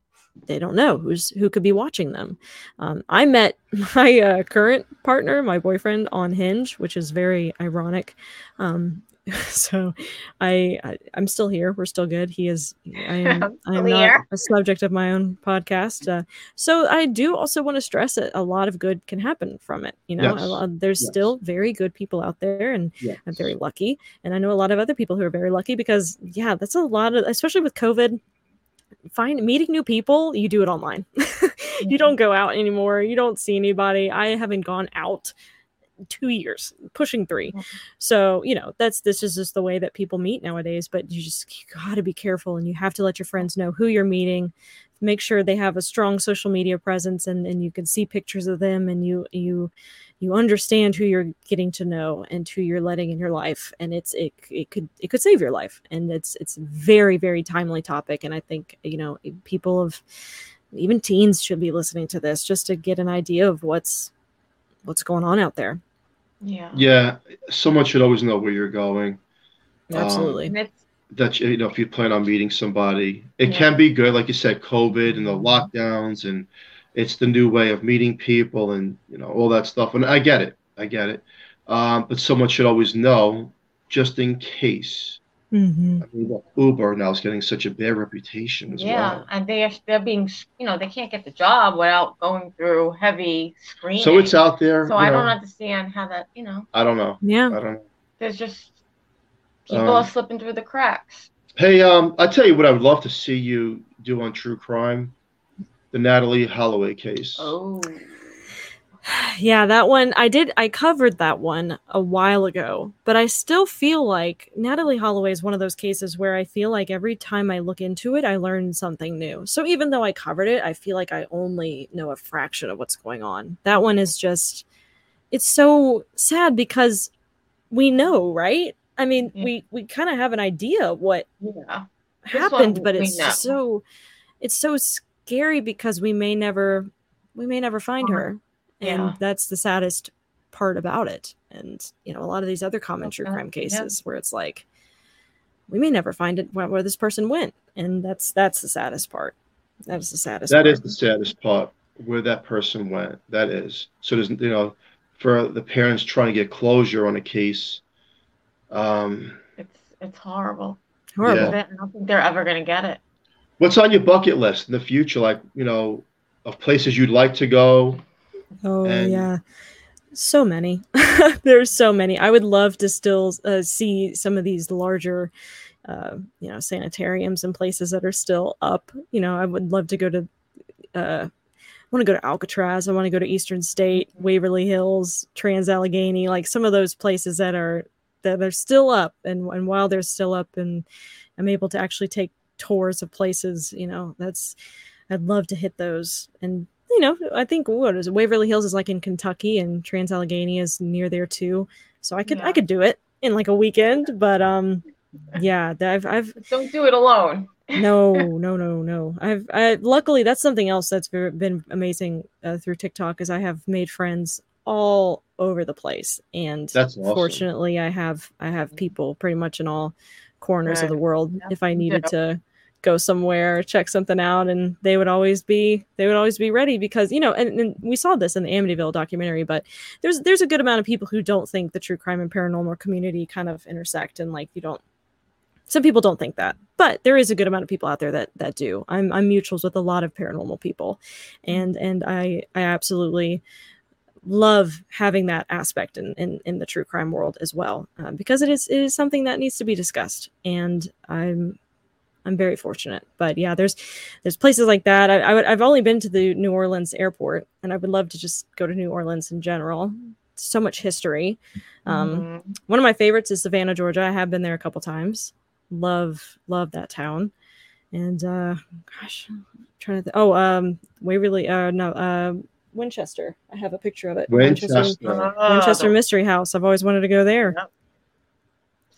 they don't know who's who could be watching them um, i met my uh, current partner my boyfriend on hinge which is very ironic um, so I, I am still here. We're still good. He is. I am. I am not a subject of my own podcast. Uh, so I do also want to stress that a lot of good can happen from it. You know, yes. there's yes. still very good people out there, and yes. I'm very lucky. And I know a lot of other people who are very lucky because yeah, that's a lot of especially with COVID. Find meeting new people. You do it online. you don't go out anymore. You don't see anybody. I haven't gone out two years, pushing 3 mm-hmm. So, you know, that's this is just the way that people meet nowadays. But you just you got to be careful and you have to let your friends know who you're meeting. Make sure they have a strong social media presence and, and you can see pictures of them and you you you understand who you're getting to know and who you're letting in your life. And it's it it could it could save your life. And it's it's very, very timely topic. And I think, you know, people of even teens should be listening to this just to get an idea of what's what's going on out there. Yeah. Yeah. Someone should always know where you're going. Absolutely. Um, that you know, if you plan on meeting somebody, it yeah. can be good, like you said, COVID and the mm-hmm. lockdowns, and it's the new way of meeting people, and you know all that stuff. And I get it, I get it. Um, but someone should always know, just in case. Mm-hmm. I mean, Uber now is getting such a bad reputation as yeah, well. and they are they're being you know they can't get the job without going through heavy screening. So it's out there. So I know. don't understand how that you know. I don't know. Yeah. I don't know. There's just people um, are slipping through the cracks. Hey, um, I tell you what, I would love to see you do on true crime, the Natalee Holloway case. Oh yeah, that one I did I covered that one a while ago, but I still feel like Natalee Holloway is one of those cases where I feel like every time I look into it, I learn something new. So even though I covered it, I feel like I only know a fraction of what's going on. That one is just it's so sad because we know, right? I mean, yeah. we we kind of have an idea what yeah. happened, but it's so it's so scary because we may never we may never find uh-huh. her and yeah. that's the saddest part about it and you know a lot of these other common true crime cases where it's like we may never find it where, where, this person went and that's that's the saddest part that is the saddest That part. is the saddest part where that person went that is so there's you know for the parents trying to get closure on a case um it's it's horrible horrible yeah. i don't think they're ever going to get it what's on your bucket list in the future like you know of places you'd like to go Oh and yeah, so many. There's so many. I would love to still uh, see some of these larger, uh, you know, sanitariums and places that are still up. You know, I would love to go to. Uh, I want to go to Alcatraz. I want to go to Eastern State, Waverly Hills, Trans Allegheny, like some of those places that are that are still up. And and while they're still up, and I'm able to actually take tours of places, you know, that's I'd love to hit those and you know, I think what is it? Waverly Hills is like in Kentucky and Trans Allegheny is near there too. So I could yeah. I could do it in like a weekend, but um yeah, I've I've don't do it alone. no, no, no, no. I've I luckily that's something else that's been amazing uh, through TikTok is I have made friends all over the place and that's awesome. fortunately I have I have mm-hmm. people pretty much in all corners right. of the world yeah. if I needed yeah. to go somewhere check something out and they would always be they would always be ready because you know and, and, we saw this in the amityville documentary but there's there's a good amount of people who don't think the true crime and paranormal community kind of intersect and like you don't some people don't think that but there is a good amount of people out there that that do i'm i'm mutuals with a lot of paranormal people mm-hmm. and and i i absolutely love having that aspect in, in, in the true crime world as well uh, because it is it is something that needs to be discussed and i'm I'm very fortunate. But yeah, there's there's places like that. I, I would, I've only been to the New Orleans airport, and I would love to just go to New Orleans in general. So much history. Um, mm-hmm. One of my favorites is Savannah, Georgia. I have been there a couple times. love love that town. And uh, gosh, I'm trying to. Th- oh, um, Waverly. Uh, no, uh, Winchester. I have a picture of it. Winchester. Winchester Mystery House. I've always wanted to go there. Yep.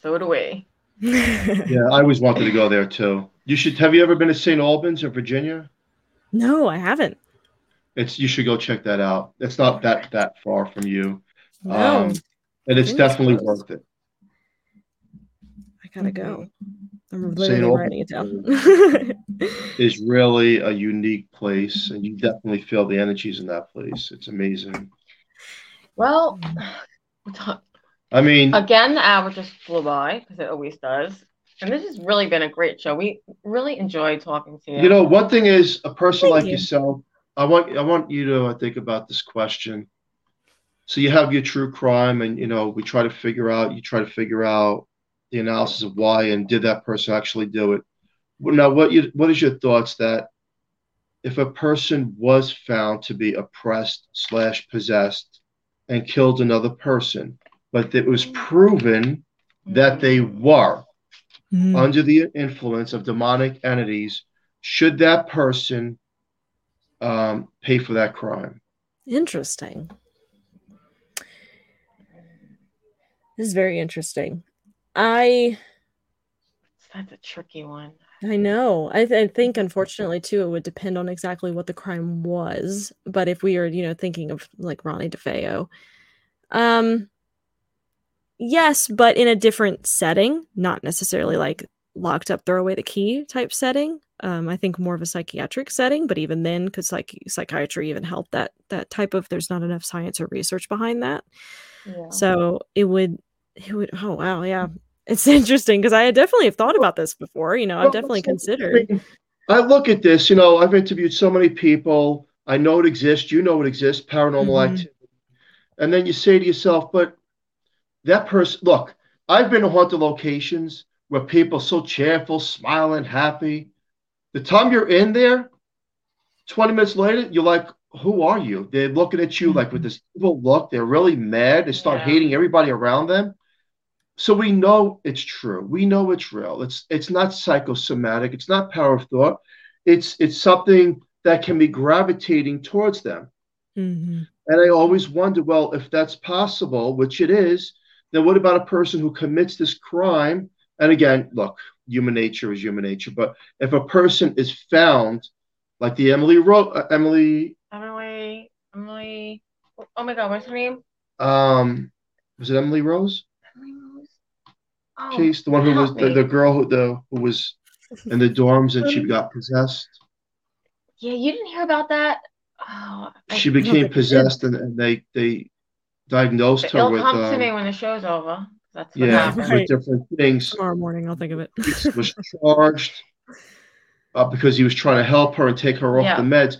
So do we. Yeah, I always wanted to go there too. You should. Have you ever been to St. Albans in Virginia? no, I haven't. It's you should go check that out. It's not that that far from you, No, um, and it's definitely crossed. worth it. I gotta go. I'm St. literally writing it down. Is really a unique place, and you definitely feel the energies in that place. It's amazing. Well, I mean, again, the hour just flew by because it always does. And this has really been a great show. We really enjoyed talking to you. you know, one thing is a person Thank like you. yourself. I want I want you to think about this question. So you have your true crime, and you know we try to figure out. You try to figure out the analysis of why and did that person actually do it. Now, what you what is your thoughts that if a person was found to be oppressed slash possessed and killed another person, but it was proven that they were Mm. under the influence of demonic entities, should that person um, pay for that crime? Interesting. This is very interesting. I That's a tricky one. I know. I, th- I think unfortunately too it would depend on exactly what the crime was. But if we are, you know, thinking of like Ronnie DeFeo, um yes, but in a different setting, not necessarily like locked up, throw away the key type setting. Um, I think more of a psychiatric setting, but even then, could psych- psychiatry even help that that type of? There's not enough science or research behind that. Yeah. So it would, it would. Oh wow, yeah, it's interesting because I definitely have thought about this before. You know, I've definitely I considered. mean, I look at this, you know, I've interviewed so many people. I know it exists. You know it exists, paranormal Mhm. activity. And then you say to yourself, but that person, look, I've been to haunted locations where people are so cheerful, smiling, happy. The time you're in there, 20 minutes later, you're like, who are you? They're looking at you like with this evil look. They're really mad. They start Yeah. hating everybody around them. So we know it's true. We know it's real. It's it's not psychosomatic. It's not power of thought. It's it's something that can be gravitating towards them. Mhm. And I always wonder, well, if that's possible, which it is, then what about a person who commits this crime? And again, look, human nature is human nature. But if a person is found, like the Emily Ro- uh, Emily, Emily, Emily. Oh my God, what's her name? um, was it Emily Rose. Oh, case, the one who was the, the girl who the who was in the dorms and she got possessed. yeah, you didn't hear about that. Oh, She I became did. possessed, and, and they they diagnosed her It'll with come to um, me when the show's over. That's yeah happened. Right. with different things. Tomorrow morning, I'll think of it. Was charged uh, because he was trying to help her and take her off Yeah. the meds.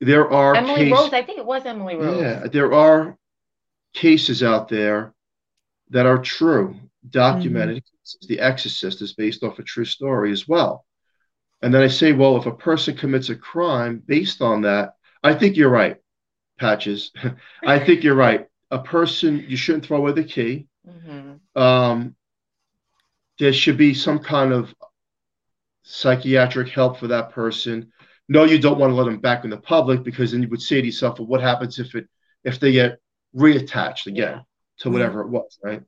There are Emily case- Rose. I think it was Emily Rose. yeah, there are cases out there that are true, documented. The Exorcist is based off a true story as well. And then I say, well, if a person commits a crime based on that, I think you're right, Patches. I think you're right. A person, you shouldn't throw away the key. Mhm. Um, there should be some kind of psychiatric help for that person. No, you don't want to let them back in the public because then you would say to yourself, well, what happens if it if they get reattached again Yeah. to whatever it was, right?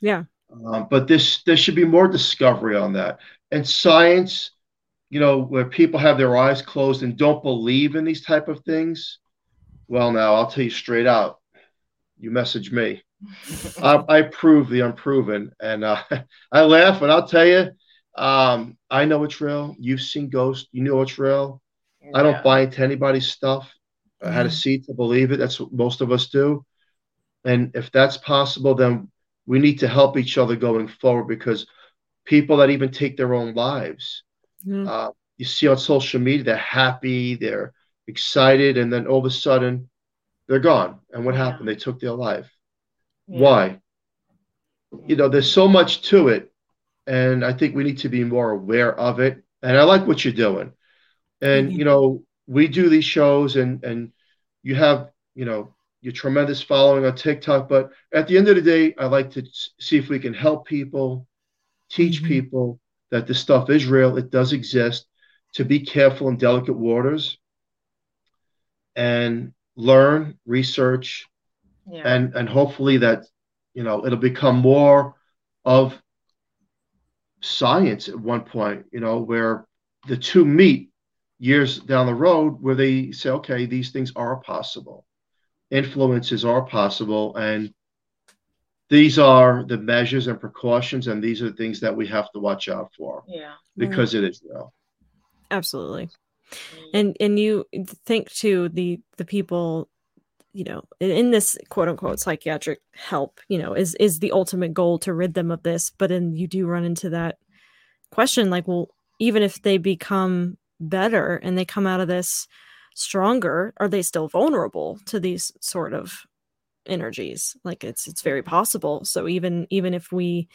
Yeah. Um, but this there should be more discovery on that. And science, you know, where people have their eyes closed and don't believe in these type of things. Well, now I'll tell you straight out. You message me. I, I prove the unproven, and uh, I laugh, and I'll tell you, um, I know it's real. You've seen ghosts. You know it's real. I don't buy into anybody's stuff. I had a Mhm. seat to believe it. That's what most of us do. And if that's possible, then we need to help each other going forward because people that even take their own lives, Yeah. uh, you see on social media, they're happy, they're excited, and then all of a sudden they're gone. And what happened? They took their life. Yeah. Why? You know, there's so much to it. And I think we need to be more aware of it. And I like what you're doing. And, Mhm. you know, we do these shows and and you have, you know, your tremendous following on TikTok. But at the end of the day, I like to see if we can help people teach mm-hmm. people that this stuff is real, it does exist, to be careful in delicate waters and learn, research, yeah. and and hopefully that you know it'll become more of science at one point, you know, where the two meet years down the road where they say, okay, these things are possible. Influences are possible. And these are the measures and precautions, and these are the things that we have to watch out for. Yeah. Because mm-hmm. it is real. Absolutely. Mm-hmm. And and you think to the the people you know in this quote unquote psychiatric help you know is is the ultimate goal to rid them of this but then you do run into that question like well even if they become better and they come out of this stronger are they still vulnerable to these sort of energies like it's it's very possible so even even if we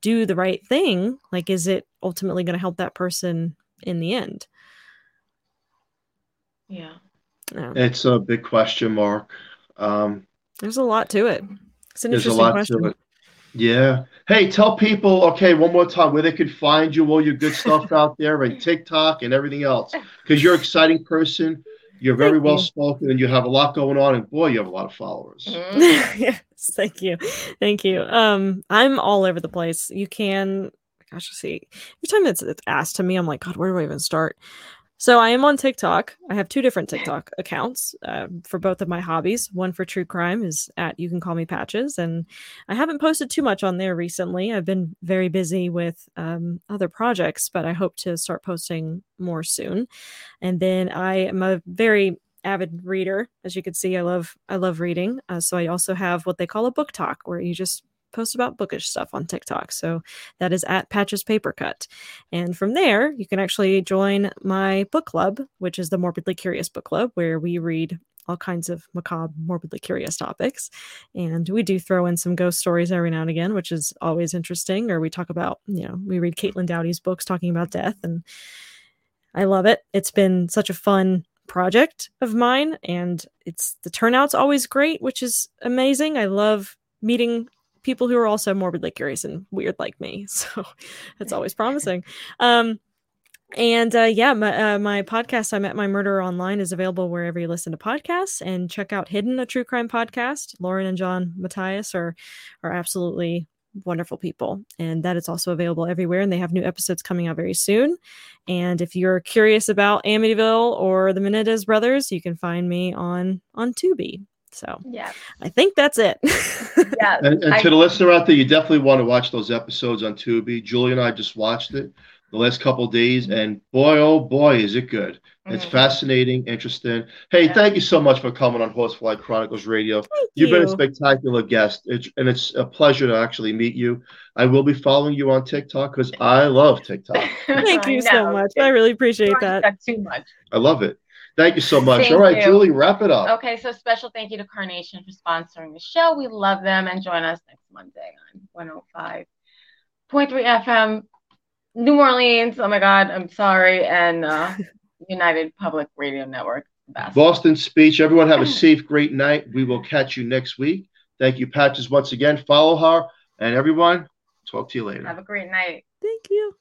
do the right thing like is it ultimately going to help that person in the end yeah yeah. It's a big question mark. Um, there's a lot to it. It's an interesting question. Yeah. Hey, tell people, okay, one more time where they could find you, all your good stuff out there, and TikTok and everything else. Because you're an exciting person. You're very thank well you. spoken and you have a lot going on. And boy, you have a lot of followers. Mm-hmm. yes, thank you. Thank you. Um, I'm all over the place. You can, gosh, see, every time it's, it's asked to me, I'm like, God, where do I even start? So I am on TikTok. I have two different TikTok accounts uh, for both of my hobbies. One for true crime is at You Can Call Me Patches, and I haven't posted too much on there recently. I've been very busy with um, other projects, but I hope to start posting more soon. And then I am a very avid reader, as you can see. I love I love reading. Uh, so I also have what they call a book talk, where you just post about bookish stuff on TikTok. So that is at Patches Paper Cut. And from there, you can actually join my book club, which is the Morbidly Curious Book Club, where we read all kinds of macabre, morbidly curious topics. And we do throw in some ghost stories every now and again, which is always interesting. Or we talk about, you know, we read Caitlin Doughty's books talking about death. And I love it. It's been such a fun project of mine. And it's the turnout's always great, which is amazing. I love meeting people who are also morbidly curious and weird like me. So it's always promising. Um, and uh, yeah, my, uh, my podcast, I Met My Murderer Online, is available wherever you listen to podcasts. And check out Hidden, a true crime podcast. Lauren and John Matthias are are absolutely wonderful people, and that is also available everywhere. And they have new episodes coming out very soon. And if you're curious about Amityville or the Menendez brothers, you can find me on on Tubi. So yeah, I think that's it. yeah. And, and I, to the listener out there, you definitely want to watch those episodes on Tubi. Julie and I just watched it the last couple days, mm-hmm. and boy, oh boy, is it good. Mm-hmm. It's fascinating, interesting. Hey, yeah. thank you so much for coming on Horsefly Chronicles Radio. Thank You've you. been a spectacular guest, it's, and it's a pleasure to actually meet you. I will be following you on TikTok because I love TikTok. thank you so much. I really appreciate that. Too much. I love it. Thank you so much. Thank All right, you. Julie, wrap it up. Okay, so special thank you to Carnation for sponsoring the show. We love them and join us next Monday on 105.3 FM, New Orleans. Oh my God, I'm sorry. And uh, United Public Radio Network. Boston speech. Everyone have a safe, great night. We will catch you next week. Thank you, Patches, once again. Follow her. And everyone, talk to you later. Have a great night. Thank you.